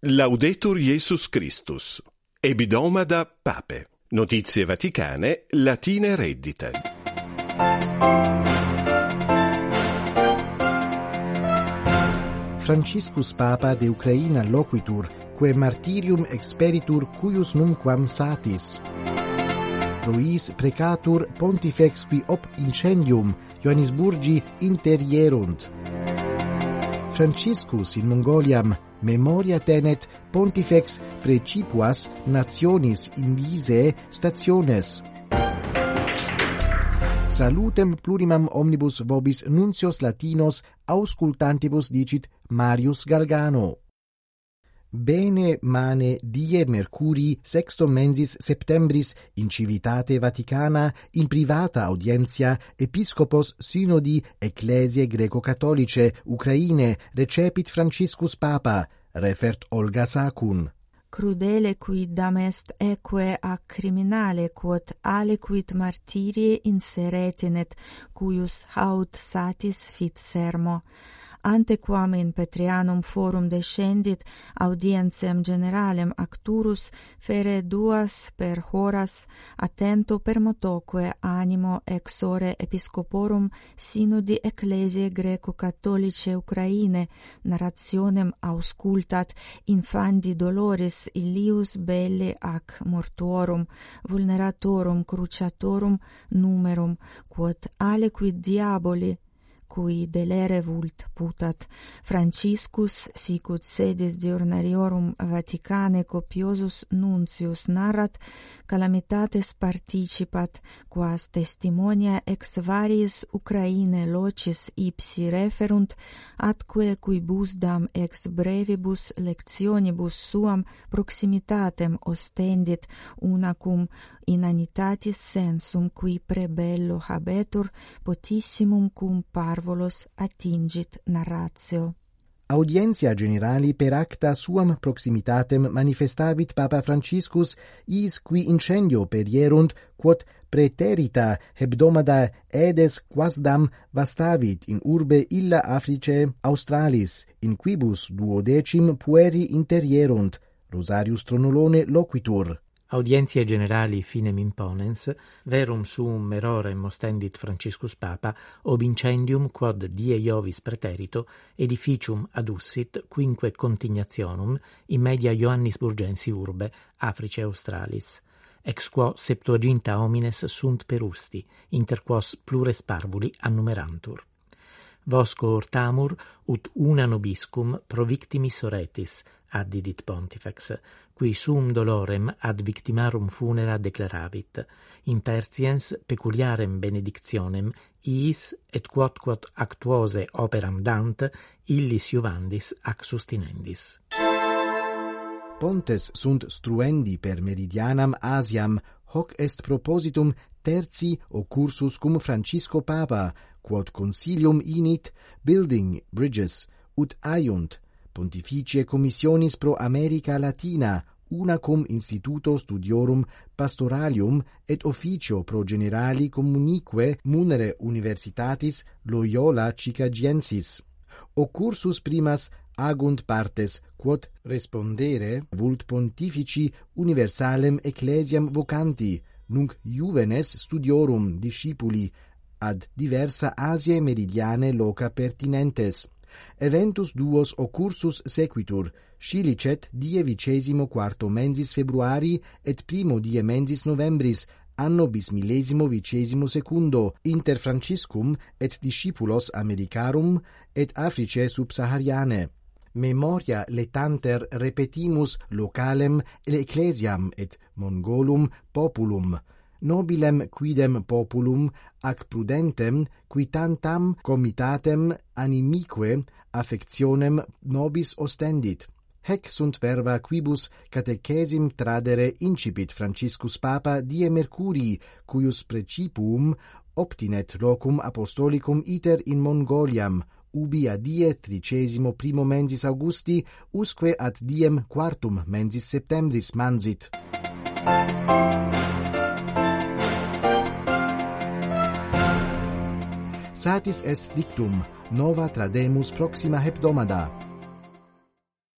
Laudetur Jesus Christus. Ebidoma da Pape. Notizie Vaticane, Latine reddite. Franciscus Papa de Ucraina loquitur, quae martirium experitur cuius numquam satis. Luis precatur pontifex qui op incendium Johannesburgi interierunt. Franciscus in Mongoliam memoria tenet pontifex precipuas nationis invise stationes. Salutem plurimam omnibus vobis nuncios latinos auscultantibus dicit Marius Galgano. Bene mane die Mercuri sexto mensis septembris in civitate Vaticana in privata audientia episcopos synodi ecclesiae greco catholice Ucraine recepit Franciscus Papa refert Olga Sacun. Crudele qui dam est eque a criminale quod aliquid martirie inseretenet cuius haud satis fit sermo antequam in Petrianum forum descendit audientiam generalem acturus fere duas per horas attento per motoque animo ex ore episcoporum sinodi ecclesiae greco-catholice Ucraine narrationem auscultat infandi doloris illius belli ac mortuorum vulneratorum cruciatorum numerum quod aliquid diaboli cui delere vult putat, Franciscus sicut sedes diurnariorum Vaticane copiosus nuncius narrat, calamitates participat, quas testimonia ex variis Ucraine locis ipsi referunt, atque cui busdam ex brevibus lectionibus suam proximitatem ostendit una cum inanitatis sensum qui prebello habetur potissimum cum par parvolos attingit narratio. Audientia generali per acta suam proximitatem manifestavit Papa Franciscus is qui incendio perierunt quod preterita hebdomada edes quasdam vastavit in urbe illa Africe Australis in quibus duodecim pueri interierunt Rosarius Tronulone loquitur Audientiae generali finem imponens, verum suum merorem ostendit Franciscus Papa, ob incendium quod die Iovis preterito, edificium adussit quinque contignationum in media Ioannis Burgensi urbe, Africe Australis. Ex quo septuaginta homines sunt perusti, inter quos plures parvuli annumerantur. Vosco ortamur ut una nobiscum pro victimis oretis, addidit pontifex, qui sum dolorem ad victimarum funera declaravit, in tertiens peculiarem benedictionem iis et quodquot actuose operam dant illis juvandis ac sustinendis. Pontes sunt struendi per meridianam Asiam, hoc est propositum terzi cursus cum Francisco Papa, quod consilium init building bridges ut aiunt pontificie commissionis pro America Latina una cum instituto studiorum pastoralium et officio pro generali communique munere universitatis Loyola Chicagiensis cursus primas agunt partes quod respondere vult pontifici universalem ecclesiam vocanti nunc juvenes studiorum discipuli ad diversa Asiae meridiane loca pertinentes. Eventus duos occursus sequitur, scilicet die vicesimo quarto mensis februari et primo die mensis novembris, anno bis millesimo vicesimo secundo, inter Franciscum et discipulos Americarum et Africe subsahariane. Memoria letanter repetimus localem ecclesiam et Mongolum populum, nobilem quidem populum ac prudentem quitantam comitatem animique affectionem nobis ostendit. Hec sunt verba quibus catechesim tradere incipit Franciscus Papa die Mercurii, cuius precipum obtinet locum apostolicum iter in Mongoliam, ubi a die tricesimo primo mensis Augusti, usque ad diem quartum mensis septembris mansit. satis est dictum nova trademus proxima hebdomada